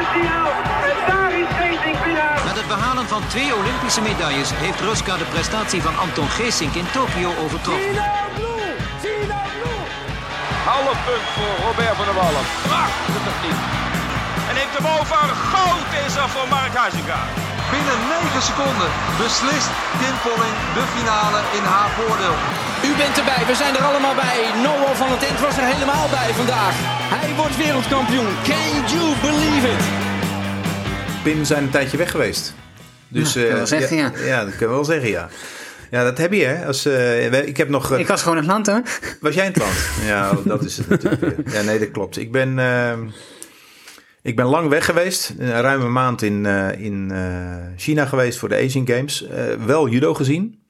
is hij. En daar is Geesink winnaar. Met het behalen van twee Olympische medailles heeft Ruska de prestatie van Anton Geesink in Tokio overtroffen. Half punt voor Robert van der Wallen. Prachtige techniek. En neemt hem over. Goud is er voor Mark Huizinga. Binnen 9 seconden beslist Kim Polling de finale in haar voordeel. U bent erbij, we zijn er allemaal bij. Noah van het Ent was er helemaal bij vandaag. Hij wordt wereldkampioen. Can you believe it? Pim zijn een tijdje weg geweest. Dus, Ja, dat kan eh, wel zeggen, ja. Ja, dat kunnen we wel zeggen, ja. Ja, dat heb je, hè. Als, eh, ik heb nog... eh, Ik was gewoon in het land, hè? Was jij in het land? Ja, dat is het natuurlijk. Ja, nee, dat klopt. Ik ben, ehm, ik ben lang weg geweest. Een ruime maand in, eh, in eh, China geweest voor de Asian Games. Eh, wel judo gezien.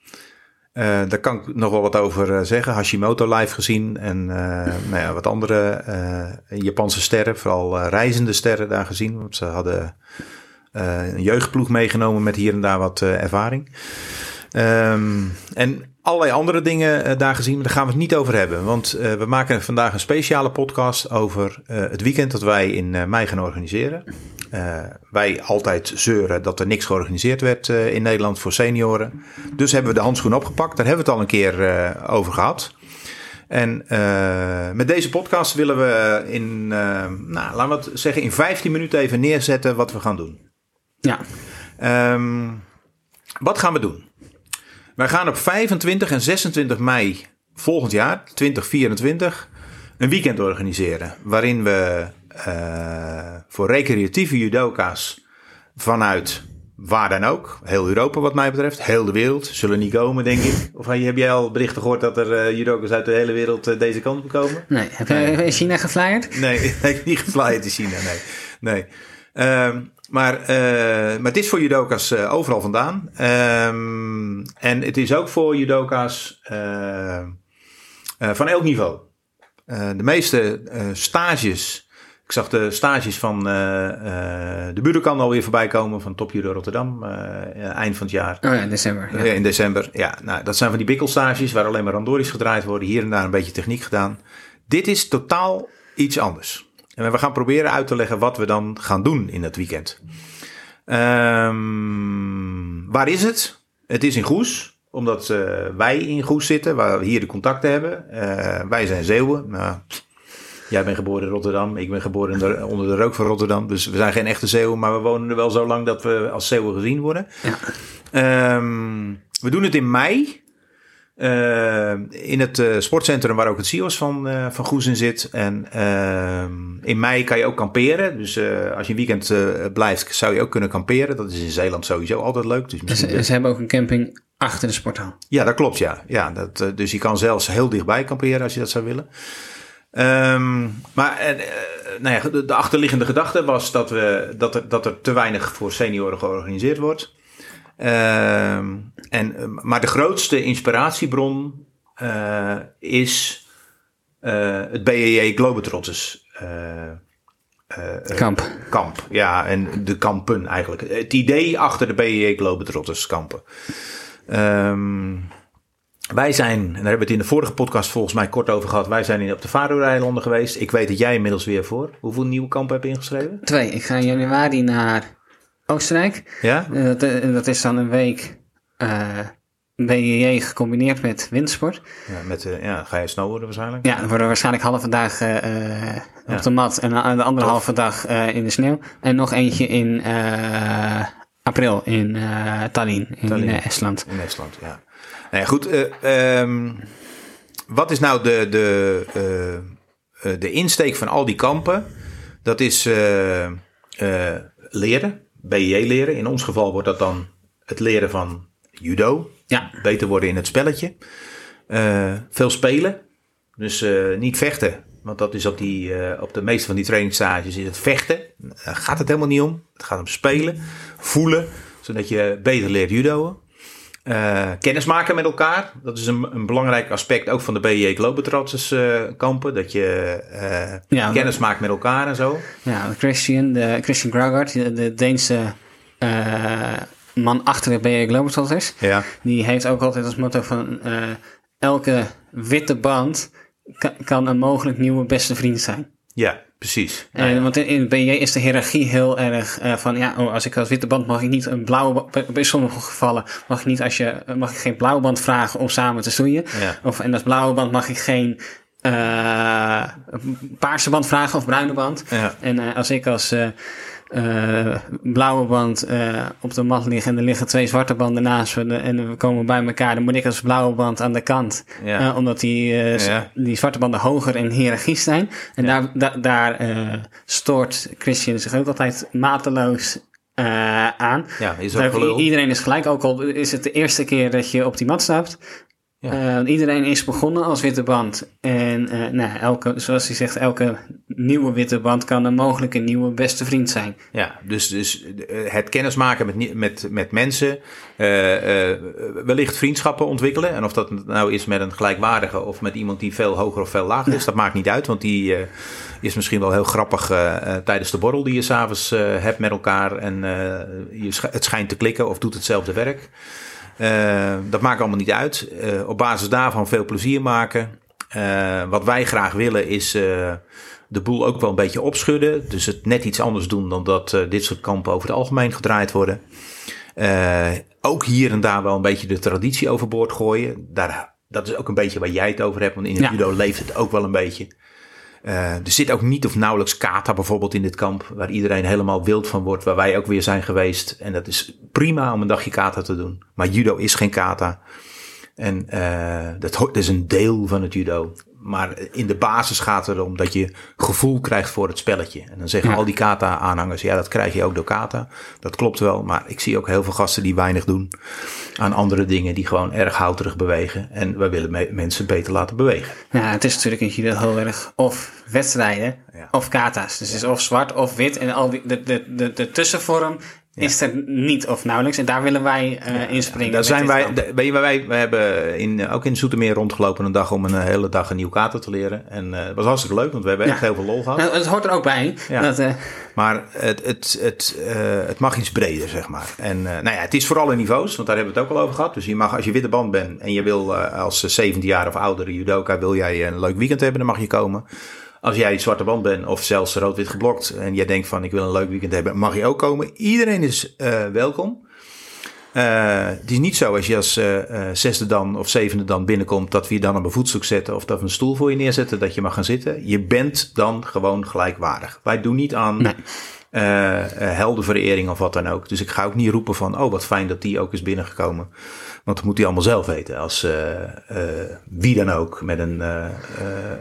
Eh, daar kan ik nog wel wat over eh, zeggen. Hashimoto live gezien. En eh, nou ja, wat andere Japanse sterren. Vooral reizende sterren daar gezien. Want ze hadden een jeugdploeg meegenomen met hier en daar wat ervaring. Ehm, en allerlei andere dingen eh, daar gezien, maar daar gaan we het niet over hebben. Want eh, we maken vandaag een speciale podcast over eh, het weekend dat wij in mei gaan organiseren. Wij altijd zeuren dat er niks georganiseerd werd in Nederland voor senioren. Dus hebben we de handschoen opgepakt. Daar hebben we het al een keer over gehad. En met deze podcast willen we in, nou, laten we het zeggen, in 15 minuten even neerzetten wat we gaan doen. Ja. Ehm, wat gaan we doen? Wij gaan op 25 en 26 mei volgend jaar, 2024, een weekend organiseren. Waarin we eh, voor recreatieve judoka's vanuit waar dan ook, heel Europa wat mij betreft, heel de wereld, zullen niet komen denk ik. Of heb jij al berichten gehoord dat er eh, judoka's uit de hele wereld eh, deze kant op komen? Nee, heb jij in China geflyerd? Nee, ik heb niet geflyerd in China, nee. nee. Ehm, maar, eh, maar het is voor judoka's eh, overal vandaan. Ehm, en het is ook voor judoka's eh, van elk niveau. De meeste stages... Ik zag de stages van eh, eh, de Budokan alweer voorbij komen van Top Judo Rotterdam. eind van het jaar. Oh ja, december. Ja. Ja, in december. Ja, nou, dat zijn van die bikkelstages waar alleen maar randoris gedraaid worden. Hier en daar een beetje techniek gedaan. Dit is totaal iets anders. En we gaan proberen uit te leggen wat we dan gaan doen in het weekend. Ehm, waar is het? Het is in Goes. Omdat eh, wij in Goes zitten, waar we hier de contacten hebben. Eh, wij zijn Zeeuwen. Nou, jij bent geboren in Rotterdam. Ik ben geboren de- onder de rook van Rotterdam. Dus we zijn geen echte Zeeuwen. Maar we wonen er wel zo lang dat we als Zeeuwen gezien worden. Ehm, we doen het in mei. Eh, in het eh, sportcentrum waar ook het CIO's van, eh, van Goes in zit. En in mei kan je ook kamperen. Dus als je een weekend blijft, zou je ook kunnen kamperen. Dat is in Zeeland sowieso altijd leuk. Dus misschien ze hebben ook een camping achter de sporthal. ja, dat klopt, ja. ja dat, dus je kan zelfs heel dichtbij kamperen als je dat zou willen. Ehm, maar nou ja, de, de achterliggende gedachte was dat, we, dat, er, dat er te weinig voor senioren georganiseerd wordt. Ehm, en, eh, maar de grootste inspiratiebron eh, is eh, het BEJ Globetrotters eh, Kamp. kamp. Ja, en de kampen eigenlijk. Het idee achter de BEJ Globetrotters kampen. Ehm, wij zijn, en daar hebben we het in de vorige podcast volgens mij kort over gehad. Wij zijn op de Faroe-eilanden geweest. Ik weet dat jij inmiddels weer voor. Hoeveel nieuwe kampen heb je ingeschreven? Twee, ik ga in januari naar Oostenrijk. Ja? Eh, Dat, eh, dat is dan een week eh BJJ gecombineerd met windsport. ja, met, eh, ja ga je snowboarden waarschijnlijk? Ja, dan worden we waarschijnlijk halve dag op de mat en de andere halve dag in de sneeuw. En nog eentje in april in Tallinn, in Tallinn. Estland. In Estland, ja. Nou ja, goed. eh, ehm, wat is nou de, de, de insteek van al die kampen? Dat is leren, BJ leren. In ons geval wordt dat dan het leren van judo. Ja, Beter worden in het spelletje. Eh, veel spelen. Dus eh, niet vechten. Want dat is op, die, eh, op de meeste van die trainingsstages is het vechten. Daar gaat het helemaal niet om. Het gaat om spelen, voelen. Zodat je beter leert judoën. Eh kennis maken met elkaar. Dat is een, een belangrijk aspect ook van de BJ Globetrotters eh kampen. Dat je eh, Ja, kennis maakt met elkaar en zo. ja Christian, de, Christian Graugard, de, de Deense man achter de BJ Globetrotters. Ja. Die heeft ook altijd als motto van elke witte band kan, kan een mogelijk nieuwe beste vriend zijn. Ja, precies. En, want in, in BJ is de hiërarchie heel erg eh, van ja, oh, als ik als witte band mag ik niet een blauwe band. In sommige gevallen mag ik niet als je mag ik geen blauwe band vragen om samen te stoeien. Ja. Of en als blauwe band mag ik geen eh, paarse band vragen of bruine band. Ja. En eh, als ik als eh, blauwe band eh, op de mat lig en er liggen twee zwarte banden naast me en we komen bij elkaar, dan moet ik als blauwe band aan de kant. Ja. Eh, omdat die, Ja. die zwarte banden hoger in hiërarchie zijn. En daar, da- daar stoort Christian zich ook altijd mateloos aan. Ja, is ook iedereen is gelijk, ook al is het de eerste keer dat je op die mat stapt. Ja. Eh, iedereen is begonnen als witte band. En eh, nou, elke, zoals hij zegt, elke nieuwe witte band kan een mogelijke nieuwe beste vriend zijn. Ja, dus, dus eh, het kennismaken met, met, met mensen, eh, wellicht vriendschappen ontwikkelen. En of dat nou is met een gelijkwaardige of met iemand die veel hoger of veel lager is, dat maakt niet uit. Want die is misschien wel heel grappig tijdens de borrel die je s'avonds hebt met elkaar. En je sch- het schijnt te klikken of doet hetzelfde werk. Eh, dat maakt allemaal niet uit. Eh, op basis daarvan veel plezier maken. Eh, wat wij graag willen is de boel ook wel een beetje opschudden. Dus het net iets anders doen dan dat dit soort kampen over het algemeen gedraaid worden. Ook hier en daar wel een beetje de traditie overboord gooien. Daar, dat is ook een beetje waar jij het over hebt. Want in het Ja. judo leeft het ook wel een beetje. Eh, er zit ook niet of nauwelijks kata bijvoorbeeld in dit kamp. Waar iedereen helemaal wild van wordt. Waar wij ook weer zijn geweest. En dat is prima om een dagje kata te doen. Maar judo is geen kata. En eh, dat, dat is een deel van het judo. Maar in de basis gaat het erom dat je gevoel krijgt voor het spelletje. En dan zeggen Ja. al die kata-aanhangers, ja, dat krijg je ook door kata. Dat klopt wel, maar ik zie ook heel veel gasten die weinig doen aan andere dingen. Die gewoon erg houterig bewegen. En we willen me- mensen beter laten bewegen. Ja, het is natuurlijk in judo heel erg of wedstrijden Ja. of kata's. Dus het is of zwart of wit en al die, de, de, de, de tussenvorm is er niet of nauwelijks. En daar willen wij eh inspringen. Daar zijn wij, je, wij, wij hebben in, ook in Zoetermeer rondgelopen een dag om een eh, hele dag een nieuw kata te leren. En eh, het was hartstikke leuk, want we hebben echt heel veel lol gehad. Nou, het hoort er ook bij. Dat, eh, Maar het, het, het, eh, het mag iets breder, zeg maar. En eh, nou ja, het is voor alle niveaus, want daar hebben we het ook al over gehad. Dus je mag, als je witte band bent en je wil eh, als 17 jaar of oudere judoka, wil jij een leuk weekend hebben, dan mag je komen. Als jij zwarte band bent of zelfs rood-wit geblokt en jij denkt van ik wil een leuk weekend hebben, mag je ook komen. Iedereen is eh, welkom. Eh, het is niet zo als je als eh, zesde dan of zevende dan binnenkomt dat we je dan op een voetstuk zetten of dat we een stoel voor je neerzetten dat je mag gaan zitten. Je bent dan gewoon gelijkwaardig. Wij doen niet aan Nee. heldenverering of wat dan ook. Dus ik ga ook niet roepen van oh wat fijn dat die ook is binnengekomen. Want dat moet hij allemaal zelf weten als eh, eh, wie dan ook met een eh,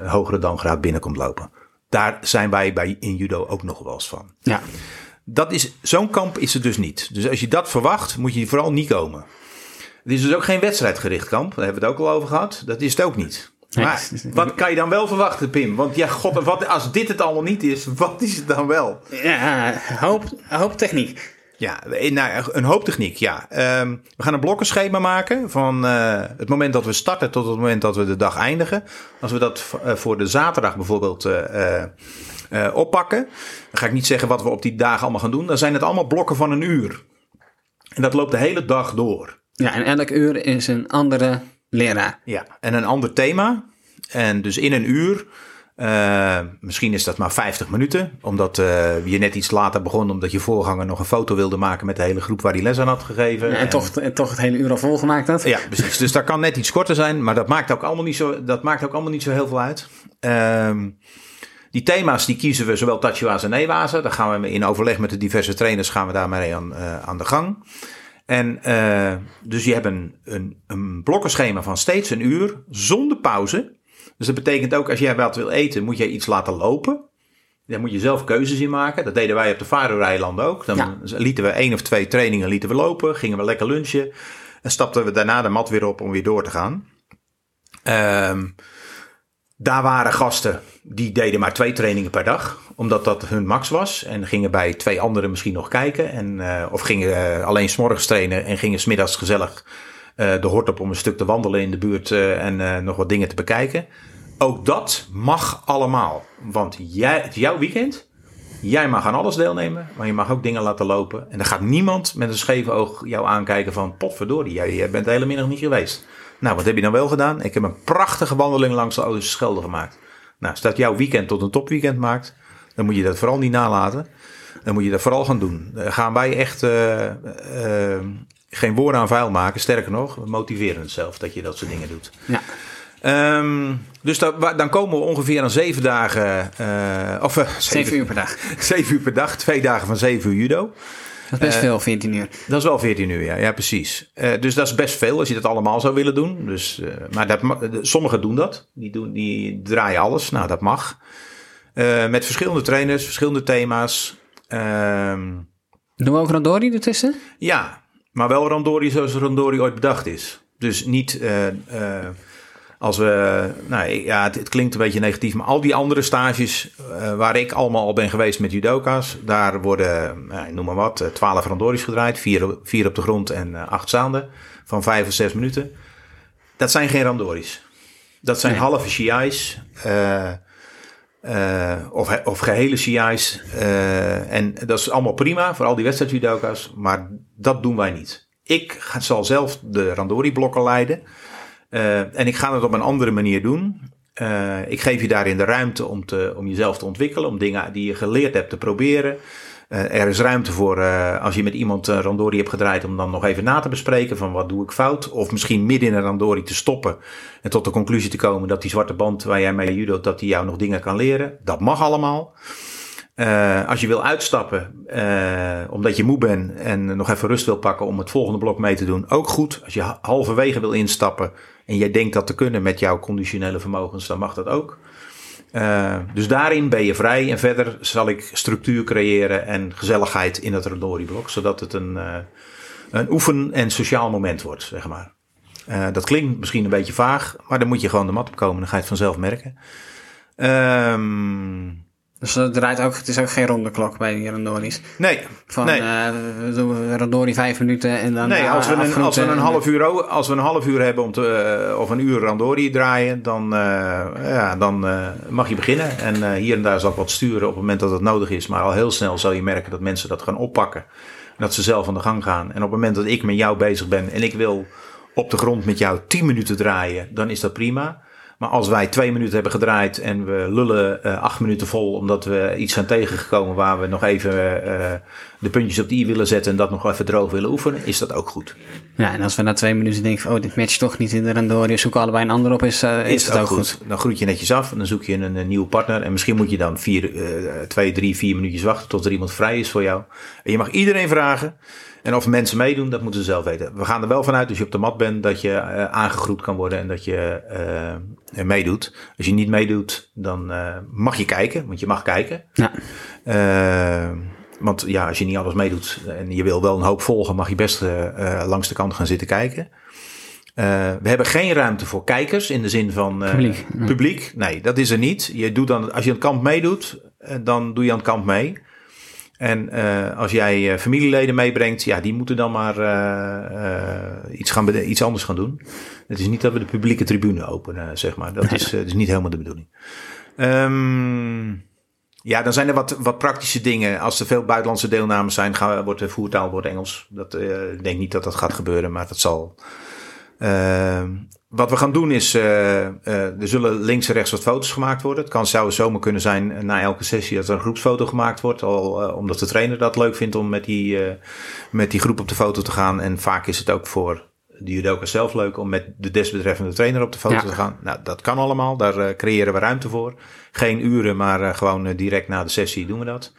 hogere dangraad binnenkomt lopen. Daar zijn wij bij in judo ook nog wel eens van. ja. Dat is, zo'n kamp is het dus niet. Dus als je dat verwacht, moet je vooral niet komen. Het is dus ook geen wedstrijdgericht kamp. Daar hebben we het ook al over gehad. Dat is het ook niet. Maar wat kan je dan wel verwachten, Pim? Want ja, god, wat, als dit het allemaal niet is, wat is het dan wel? ja, hoop, hoop techniek. Ja, eh, nou, een hoop techniek, ja. Ehm, we gaan een blokkenschema maken van eh, het moment dat we starten tot het moment dat we de dag eindigen. Als we dat eh, voor de zaterdag bijvoorbeeld oppakken, dan ga ik niet zeggen wat we op die dagen allemaal gaan doen. Dan zijn het allemaal blokken van een uur. En dat loopt de hele dag door. Ja, en elk uur is een andere leraar. Ja, en een ander thema. En dus in een uur, eh, misschien is dat maar 50 minuten, omdat eh, je net iets later begon, omdat je voorganger nog een foto wilde maken met de hele groep waar hij les aan had gegeven. En, toch, en toch het hele uur al volgemaakt had. Ja, precies. Dus daar kan net iets korter zijn, maar dat maakt ook allemaal niet zo, dat maakt ook allemaal niet zo heel veel uit. Ehm, die thema's die kiezen we zowel Tachiwa's en Ewa's. Daar gaan we in overleg met de diverse trainers gaan we daarmee aan, eh, aan de gang. En eh, dus je hebt een, een, een blokkenschema van steeds een uur zonder pauze. Dus dat betekent ook als jij wat wil eten, moet je iets laten lopen. Daar moet je zelf keuzes in maken. Dat deden wij op de Faroe-eilanden ook. Dan Ja. lieten we één of twee trainingen lieten we lopen. Gingen we lekker lunchen. En stapten we daarna de mat weer op om weer door te gaan. Ehm, daar waren gasten die deden maar twee trainingen per dag. Omdat dat hun max was. En gingen bij twee anderen misschien nog kijken. En, eh, of gingen eh, alleen s'morgens trainen en gingen smiddags gezellig de hort op om een stuk te wandelen in de buurt. eh, en eh, nog wat dingen te bekijken. Ook dat mag allemaal. Want jij, jouw weekend. Jij mag aan alles deelnemen, maar je mag ook dingen laten lopen. En er gaat niemand met een scheef oog jou aankijken van... potverdorie, jij, bent de hele middag niet geweest. Nou, wat heb je dan wel gedaan? Ik heb een prachtige wandeling langs de Oude Schelde gemaakt. Nou, als dat jouw weekend tot een topweekend maakt... dan moet je dat vooral niet nalaten. Dan moet je dat vooral gaan doen. Dan gaan wij echt eh, eh, geen woorden aan vuil maken. Sterker nog, we motiveren het zelf dat je dat soort dingen doet. Ja. Ehm, dus dan, komen we ongeveer aan zeven dagen, eh, of eh, Zeven uur per dag. zeven uur per dag, twee dagen van zeven uur judo. Dat is best veel, 14 uur. Dat is wel 14 uur, ja, ja precies. Eh, dus dat is best veel als je dat allemaal zou willen doen. Dus, eh, maar dat, sommigen doen dat. Die, doen, die draaien alles. Nou, dat mag. Eh, met verschillende trainers, verschillende thema's. Ehm, Doen we ook Randori ertussen? ja, maar wel Randori zoals Randori ooit bedacht is. Dus niet eh, eh, als we. Nou ja, het, het klinkt een beetje negatief, maar al die andere stages eh, waar ik allemaal al ben geweest met judoka's, daar worden, noem maar wat, eh, 12 Randoris gedraaid, vier, vier op de grond en eh, acht staande van vijf of zes minuten. Dat zijn geen Randoris. Dat zijn Nee. halve Shiais. Eh, of, of gehele CI's. eh, en dat is allemaal prima voor al die wedstrijdjudoka's. Maar dat doen wij niet. Ik zal zelf de Randori-blokken leiden. Eh, en ik ga het op een andere manier doen. Ik geef je daarin de ruimte om, te, om jezelf te ontwikkelen. Om dingen die je geleerd hebt te proberen. Eh, er is ruimte voor eh, als je met iemand een randori hebt gedraaid om dan nog even na te bespreken van wat doe ik fout. Of misschien midden in een randori te stoppen en tot de conclusie te komen dat die zwarte band waar jij mee judo, dat die jou nog dingen kan leren. Dat mag allemaal. Eh, als je wil uitstappen eh, omdat je moe bent en nog even rust wil pakken om het volgende blok mee te doen, ook goed. Als je ha- halverwege wil instappen en jij denkt dat te kunnen met jouw conditionele vermogens, dan mag dat ook. Eh, dus daarin ben je vrij en verder zal ik structuur creëren en gezelligheid in het Randori-blok, zodat het een, eh, een oefen- en sociaal moment wordt, zeg maar. Eh, dat klinkt misschien een beetje vaag, maar dan moet je gewoon de mat op komen, dan ga je het vanzelf merken. Ehm, Dus het, draait ook, het is ook geen ronde klok bij die Randoris. nee, Van, nee. eh, we doen Randori vijf minuten en dan... Nee, eh, als we, een, als, we een en- half uur, als we een half uur hebben om te, eh, of een uur randori draaien, dan, ja, dan mag je beginnen. En hier en daar zal ik wat sturen op het moment dat het nodig is. Maar al heel snel zal je merken dat mensen dat gaan oppakken. En dat ze zelf aan de gang gaan. En op het moment dat ik met jou bezig ben en ik wil op de grond met jou 10 minuten draaien, dan is dat prima. Maar als wij twee minuten hebben gedraaid en we lullen eh, acht minuten vol omdat we iets zijn tegengekomen waar we nog even eh, de puntjes op de i willen zetten en dat nog even droog willen oefenen, is dat ook goed. Ja, en als we na twee minuten denken van, oh, dit matcht toch niet in de Randori, zoeken allebei een ander op, is, eh, is, het ook goed. Dan groet je netjes af en dan zoek je een, een nieuwe partner. En misschien moet je dan vier, twee, drie, vier minuutjes wachten tot er iemand vrij is voor jou. En je mag iedereen vragen. En of mensen meedoen, dat moeten ze zelf weten. We gaan er wel vanuit als je op de mat bent dat je eh, aangegroet kan worden en dat je eh, meedoet. Als je niet meedoet, dan eh, mag je kijken, want je mag kijken. Ja. Want ja, als je niet alles meedoet en je wil wel een hoop volgen, mag je best langs de kant gaan zitten kijken. We hebben geen ruimte voor kijkers in de zin van Publiek, nee. publiek. Nee, dat is er niet. Je doet dan, als je aan het kamp meedoet, dan doe je aan het kamp mee. En eh, als jij eh, familieleden meebrengt, ja, die moeten dan maar eh, iets, gaan iets anders gaan doen. Het is niet dat we de publieke tribune openen, zeg maar. Dat is, is niet helemaal de bedoeling. Ehm, ja, dan zijn er wat, wat praktische dingen. Als er veel buitenlandse deelnames zijn, gaan, wordt de voertaal wordt Engels. Dat, ik denk niet dat dat gaat gebeuren, maar dat zal. Ehm, wat we gaan doen is, eh, eh, er zullen links en rechts wat foto's gemaakt worden. Het kan zou zomaar kunnen zijn eh, na elke sessie dat er een groepsfoto gemaakt wordt. Al, omdat de trainer dat leuk vindt om met die, met die groep op de foto te gaan. En vaak is het ook voor de judoka zelf leuk om met de desbetreffende trainer op de foto Ja. te gaan. Nou, dat kan allemaal. Daar creëren we ruimte voor. Geen uren, maar gewoon direct na de sessie doen we dat.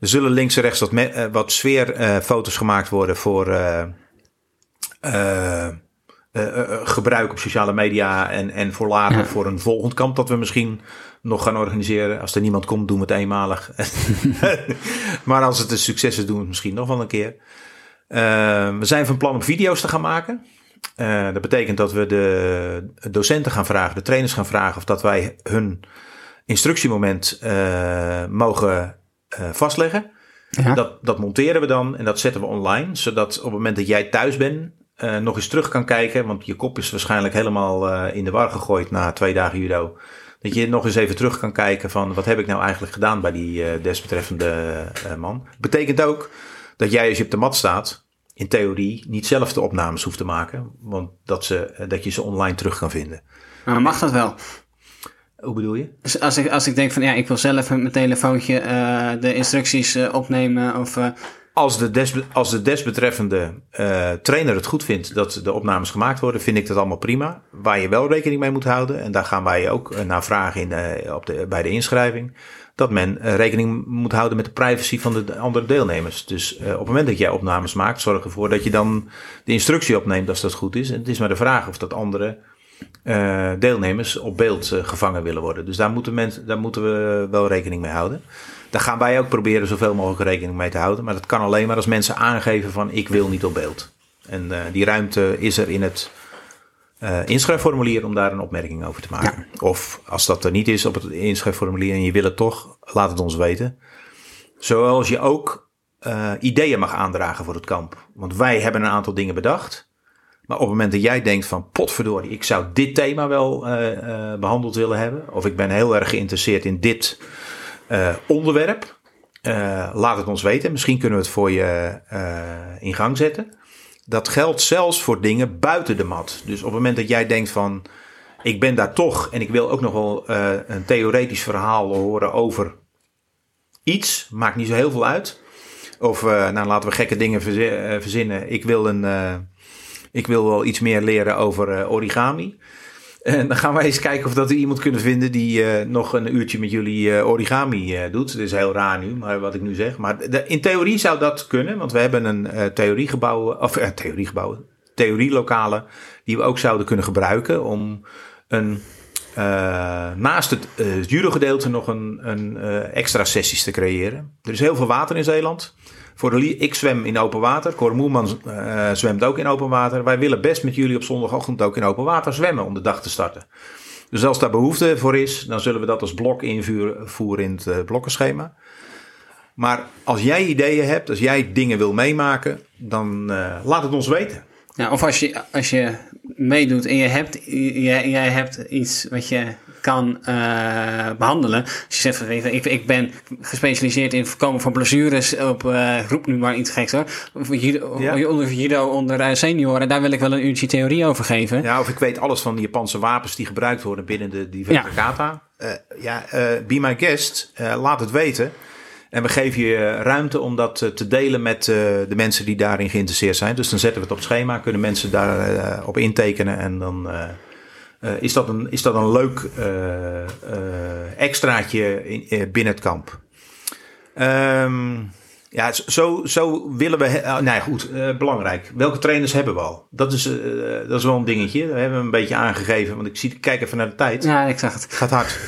Er zullen links en rechts wat, wat sfeerfoto's gemaakt worden voor gebruik op sociale media en, en voor later Ja. voor een volgend kamp dat we misschien nog gaan organiseren. Als er niemand komt, doen we het eenmalig. maar als het een succes is, doen we het misschien nog wel een keer. Eh, we zijn van plan om video's te gaan maken. Eh, dat betekent dat we de docenten gaan vragen, de trainers gaan vragen of dat wij hun instructiemoment eh, mogen eh, vastleggen. Ja. Dat, dat monteren we dan en dat zetten we online. Zodat op het moment dat jij thuis bent, eh, nog eens terug kan kijken. Want je kop is waarschijnlijk helemaal eh, in de war gegooid na twee dagen judo. Dat je nog eens even terug kan kijken van wat heb ik nou eigenlijk gedaan bij die eh, desbetreffende eh, man. Betekent ook dat jij als je op de mat staat, in theorie niet zelf de opnames hoeft te maken. Want dat, ze, dat je ze online terug kan vinden. Maar mag dat wel. Hoe bedoel je? Dus als ik, als ik denk van ja, ik wil zelf met mijn telefoontje eh, de instructies eh, opnemen of... eh, Als de, als de desbetreffende eh, trainer het goed vindt dat de opnames gemaakt worden, vind ik dat allemaal prima. Waar je wel rekening mee moet houden, en daar gaan wij ook eh, naar vragen in de, op de, bij de inschrijving, dat men eh, rekening moet houden met de privacy van de de andere deelnemers. Dus eh, op het moment dat jij opnames maakt, zorg ervoor dat je dan de instructie opneemt als dat goed is. En het is maar de vraag of dat andere eh, deelnemers op beeld eh, gevangen willen worden. Dus daar moeten, mensen, daar moeten we wel rekening mee houden. Daar gaan wij ook proberen zoveel mogelijk rekening mee te houden. Maar dat kan alleen maar als mensen aangeven van ik wil niet op beeld. En eh, die ruimte is er in het eh, inschrijfformulier om daar een opmerking over te maken. Of als dat er niet is op het inschrijfformulier en je wil het toch, laat het ons weten. Zoals je ook eh, ideeën mag aandragen voor het kamp. Want wij hebben een aantal dingen bedacht. Maar op het moment dat jij denkt van potverdorie, ik zou dit thema wel eh, eh, behandeld willen hebben. Of ik ben heel erg geïnteresseerd in dit onderwerp. eh, laat het ons weten. Misschien kunnen we het voor je eh, in gang zetten. Dat geldt zelfs voor dingen buiten de mat. Dus op het moment dat jij denkt van ik ben daar toch en ik wil ook nog wel eh, een theoretisch verhaal horen over iets, maakt niet zo heel veel uit. Of eh, nou laten we gekke dingen verzi- eh, verzinnen. Ik wil, een, eh, ik wil wel iets meer leren over eh, origami. En dan gaan wij eens kijken of dat we iemand kunnen vinden die eh, nog een uurtje met jullie eh, origami eh, doet. Dat is heel raar nu, maar wat ik nu zeg. Maar in theorie zou dat kunnen, want we hebben een eh theoriegebouw, of eh, theoriegebouw, theorielokalen die we ook zouden kunnen gebruiken om een eh, naast het eh, judo-gedeelte nog een, een eh, extra sessies te creëren. Er is heel veel water in Zeeland. Voor ik zwem in open water. Cor Moerman eh, zwemt ook in open water. Wij willen best met jullie op zondagochtend ook in open water zwemmen om de dag te starten. Dus als daar behoefte voor is, dan zullen we dat als blok invoeren voeren in het eh, blokkenschema. Maar als jij ideeën hebt, als jij dingen wil meemaken, dan eh, laat het ons weten. Ja, of als je, als je meedoet en je hebt, jij, jij hebt iets wat je kan eh, behandelen. Als je zegt, ik, ik ben gespecialiseerd in het voorkomen van blessures op, eh roep nu maar iets geks hoor. Judo, Ja. onder judo onder eh, senioren, daar wil ik wel een uurtje theorie over geven. Ja, of ik weet alles van de Japanse wapens die gebruikt worden binnen de diverse Ja. kata. Ja, be my guest. Laat het weten. En we geven je ruimte om dat te delen met de mensen die daarin geïnteresseerd zijn. Dus dan zetten we het op schema, kunnen mensen daarop op intekenen. En dan eh, is, dat een, is dat een leuk eh, eh, extraatje in, binnen het kamp. Ehm, ja, zo, zo willen we. uh, nou goed, belangrijk. Welke trainers hebben we al? Dat is, dat is wel een dingetje. Dat hebben we een beetje aangegeven. Want ik zie, ik kijk even naar de tijd. Ja, ik zag het. Het gaat hard.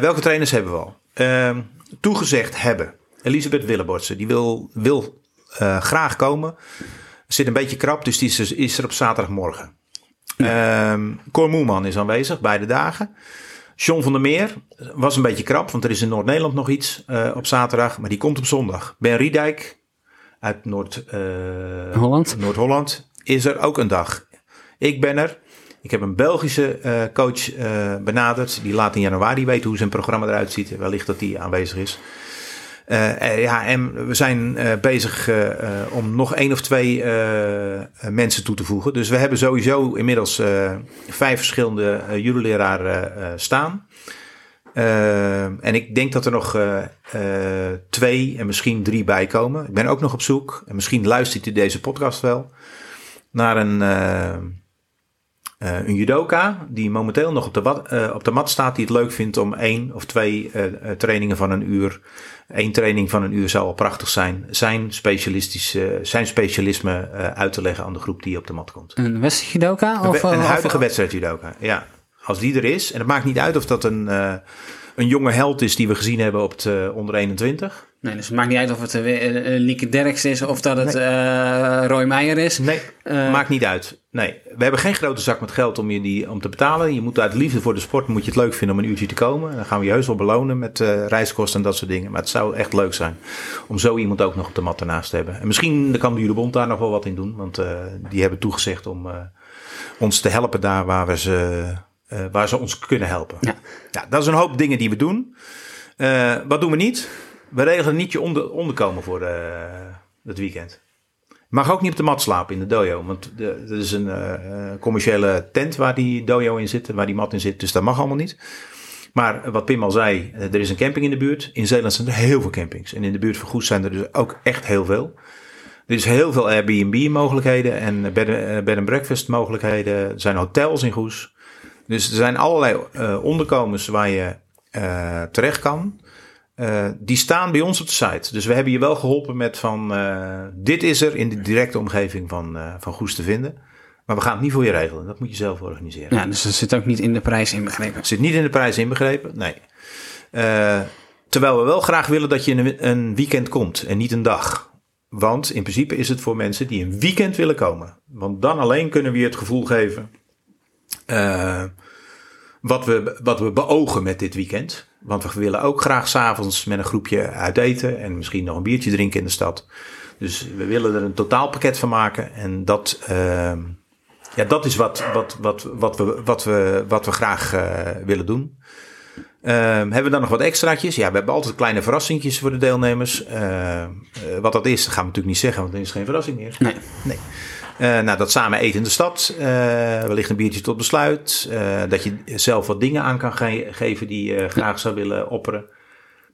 Welke trainers hebben we al? Ehm, toegezegd hebben. Elisabeth Willebordsen. Die wil, wil graag komen. Zit een beetje krap, dus die is, is er op zaterdagmorgen. Ehm Cor Moeman is aanwezig, beide dagen. John van der Meer was een beetje krap, want er is in Noord-Nederland nog iets eh, op zaterdag. Maar die komt op zondag. Ben Riedijk uit Noord, eh, Holland. Noord-Holland is er ook een dag. Ik ben er. Ik heb een Belgische eh, coach benaderd. Die laat in januari weten hoe zijn programma eruit ziet. Wellicht dat die aanwezig is. Eh, eh, ja, en we zijn eh, bezig om nog één of twee mensen toe te voegen. Dus we hebben sowieso inmiddels vijf verschillende uh, judoleraren staan. En ik denk dat er nog twee en misschien drie bij komen. Ik ben ook nog op zoek, en misschien luistert u deze podcast wel, naar een, een judoka die momenteel nog op de, op de mat staat, die het leuk vindt om één of twee trainingen van een uur. Eén training van een uur zou al prachtig zijn. Zijn, specialistische, zijn specialisme eh, uit te leggen aan de groep die op de mat komt. Een westerse judoka? Of, we- een of- huidige wedstrijd judoka, ja. Als die er is, en het maakt niet uit of dat een, eh, een jonge held is die we gezien hebben op het eh, onder 21. Nee, dus het maakt niet uit of het eh, Lieke Derks is of dat het eh, Roy Meijer is. Nee, Eh, maakt niet uit. Nee, we hebben geen grote zak met geld om je die om te betalen. Je moet uit liefde voor de sport moet je het leuk vinden om een uurtje te komen. Dan gaan we je heus wel belonen met eh, reiskosten en dat soort dingen. Maar het zou echt leuk zijn om zo iemand ook nog op de mat ernaast te hebben. En misschien kan de Julebond daar nog wel wat in doen. Want die hebben toegezegd om ons te helpen daar waar, we ze, waar ze ons kunnen helpen. Ja. Ja, dat is een hoop dingen die we doen. Wat doen we niet? We regelen niet je onder, onderkomen voor eh, het weekend. Mag ook niet op de mat slapen in de dojo. Want er is een eh, eh, commerciële tent waar die dojo in zit. Waar die mat in zit. Dus dat mag allemaal niet. Maar wat Pim al zei, er is een camping in de buurt. In Zeeland zijn er heel veel campings. En in de buurt van Goes zijn er dus ook echt heel veel. Er is heel veel Airbnb mogelijkheden en bed, and breakfast mogelijkheden. Er zijn hotels in Goes. Dus er zijn allerlei eh, onderkomens waar je terecht kan. Eh, die staan bij ons op de site. Dus we hebben je wel geholpen met van eh, dit is er in de directe omgeving van, eh, van Goes te vinden. Maar we gaan het niet voor je regelen. Dat moet je zelf organiseren. Ja, dus dat zit ook niet in de prijs inbegrepen. Zit niet in de prijs inbegrepen, nee. Terwijl we wel graag willen dat je een, een weekend komt en niet een dag. Want in principe is het voor mensen die een weekend willen komen. Want dan alleen kunnen we je het gevoel geven wat, we, wat we beogen met dit weekend. Want we willen ook graag s'avonds met een groepje uit eten en misschien nog een biertje drinken in de stad. Dus we willen er een totaalpakket van maken. En dat, eh, ja, dat is wat, wat, wat, wat, we, wat, we, wat we graag eh, willen doen. Ehm, hebben we dan nog wat extraatjes? Ja, we hebben altijd kleine verrassingjes voor de deelnemers. Eh, eh, wat dat is, dat gaan we natuurlijk niet zeggen, want dan is het geen verrassing meer. Nee. Nee. Eh, nou, dat samen eten in de stad. eh, wellicht een biertje tot besluit. dat je zelf wat dingen aan kan ge- geven die je graag zou willen opperen.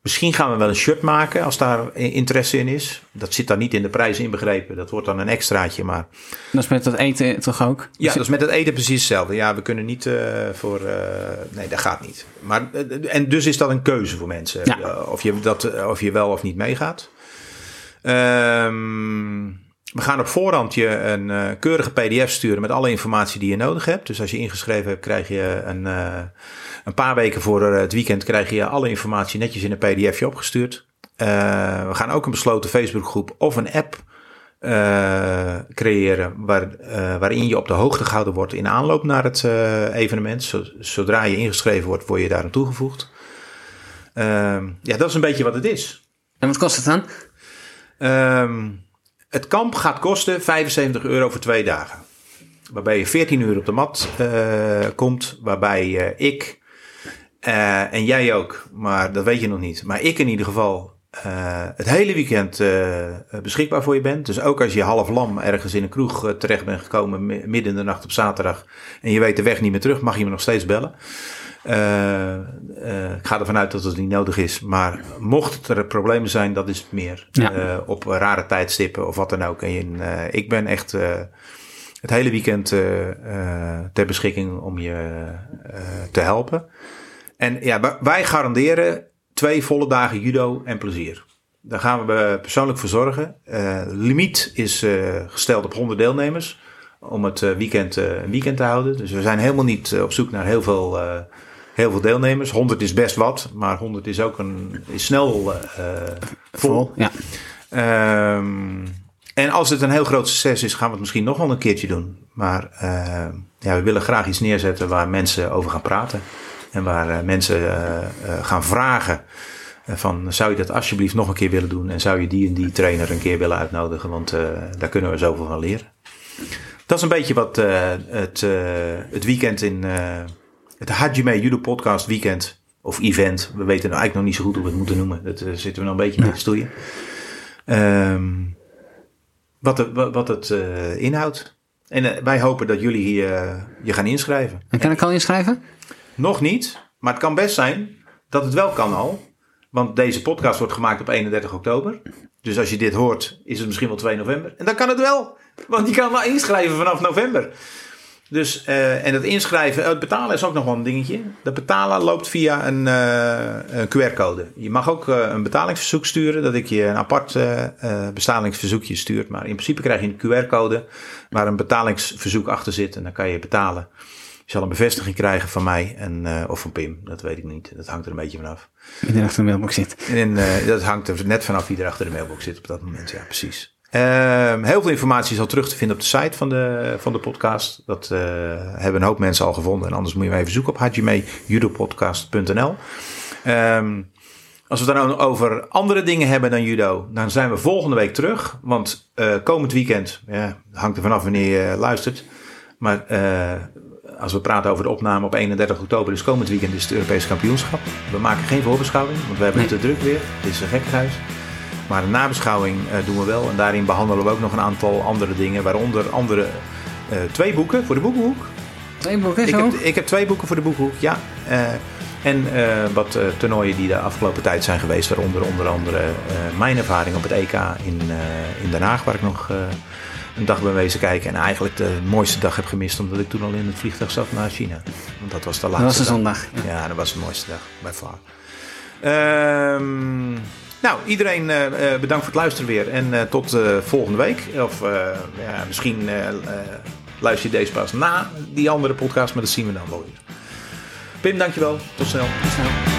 Misschien gaan we wel een shirt maken als daar interesse in is. Dat zit dan niet in de prijs inbegrepen. Dat wordt dan een extraatje. Maar Dat is met dat eten toch ook? ja, dat is met het eten precies hetzelfde. Ja, we kunnen niet eh, voor. eh, nee, dat gaat niet. Maar, eh, en dus is dat een keuze voor mensen. Ja. of, je dat, of je wel of niet meegaat. Ehm, we gaan op voorhand je een keurige PDF sturen met alle informatie die je nodig hebt. Dus als je ingeschreven hebt, krijg je een, een paar weken voor eh, het weekend krijg je alle informatie netjes in een PDFje opgestuurd. Eh, we gaan ook een besloten Facebookgroep of een app eh, creëren waar, waarin je op de hoogte gehouden wordt in aanloop naar het evenement. Zo- Zodra je ingeschreven wordt, word je daar aan toegevoegd. Ehm, ja, dat is een beetje wat het is. En wat kost het dan? Ehm, het kamp gaat kosten 75 euro voor twee dagen. Waarbij je 14 uur op de mat komt. Waarbij ik eh, en jij ook, maar dat weet je nog niet. Maar ik in ieder geval eh, het hele weekend eh, beschikbaar voor je bent. Dus ook als je half lam ergens in een kroeg terecht bent gekomen mi- midden in de nacht op zaterdag. En je weet de weg niet meer terug, mag je me nog steeds bellen. Ik ga ervan uit dat het niet nodig is. Maar mocht er problemen zijn, dat is het meer. Ja. Op rare tijdstippen of wat dan ook. En ik ben echt het hele weekend ter beschikking om je te helpen. En ja, wij- garanderen twee volle dagen judo en plezier. Daar gaan we persoonlijk voor zorgen. Eh, limiet is eh, gesteld op 100 deelnemers om het eh, weekend een weekend te houden. Dus we zijn helemaal niet op zoek naar heel veel, heel veel deelnemers. 100 is best wat, maar 100 is ook een, is snel vol. Ja. Ehm, en als het een heel groot succes is, gaan we het misschien nog wel een keertje doen. Maar ja, we willen graag iets neerzetten waar mensen over gaan praten. En waar eh, mensen eh, eh, gaan vragen van zou je dat alsjeblieft nog een keer willen doen? En zou je die en die trainer een keer willen uitnodigen? Want daar kunnen we zoveel van leren. Dat is een beetje wat het, het weekend in het Hajime Judo Podcast weekend of event. We weten nou eigenlijk nog niet zo goed hoe we het moeten noemen. Dat zitten we nog een beetje mee te stoeien. Ehm, wat, het, wat, het inhoudt. En wij hopen dat jullie hier je gaan inschrijven. En kan ik al inschrijven? Nog niet, maar het kan best zijn dat het wel kan al. Want deze podcast wordt gemaakt op 31 oktober. Dus als je dit hoort, is het misschien wel 2 november. En dan kan het wel. Want je kan wel inschrijven vanaf november. Dus, eh, en dat inschrijven, het betalen is ook nog wel een dingetje. Dat betalen loopt via een, eh, een QR-code. Je mag ook eh, een betalingsverzoek sturen, dat ik je een apart eh, eh, betalingsverzoekje stuurt. Maar in principe krijg je een QR-code waar een betalingsverzoek achter zit. En dan kan je betalen. Je zal een bevestiging krijgen van mij en, eh, of van Pim, dat weet ik niet. Dat hangt er een beetje vanaf. Die achter de mailbox zit. En eh, dat hangt er net vanaf wie er achter de mailbox zit op dat moment. Ja, precies. Ehm, heel veel informatie is al terug te vinden op de site van de, van de podcast. Dat eh, hebben een hoop mensen al gevonden. En anders moet je maar even zoeken op hajimejudopodcast.nl. Ehm als we het dan over andere dingen hebben dan judo, dan zijn we volgende week terug. Want komend weekend, ja, hangt er vanaf wanneer je luistert. Maar als we praten over de opname op 31 oktober, dus komend weekend is het Europese kampioenschap. We maken geen voorbeschouwing, want we hebben het te druk weer. Het is een gekkenhuis. Maar een nabeschouwing eh, doen we wel. En daarin behandelen we ook nog een aantal andere dingen. Waaronder andere eh, twee boeken voor de boekenhoek. Twee boeken Ik heb, ik heb twee boeken voor de boekenhoek, ja. Eh, En wat toernooien die de afgelopen tijd zijn geweest. Waaronder onder andere mijn ervaring op het EK in, in Den Haag. Waar ik nog een dag ben wezen kijken. En eigenlijk de mooiste dag heb gemist. Omdat ik toen al in het vliegtuig zat naar China. Want dat was de laatste Dat was dag. zondag. Ja, dat was de mooiste dag. Bij far. Ehm, nou, iedereen eh, eh, bedankt voor het luisteren weer. En eh, tot volgende week. Of ja, misschien luister je deze pas na die andere podcast. Maar dat zien we dan wel weer. Pim, dankjewel. Tot snel. Tot snel.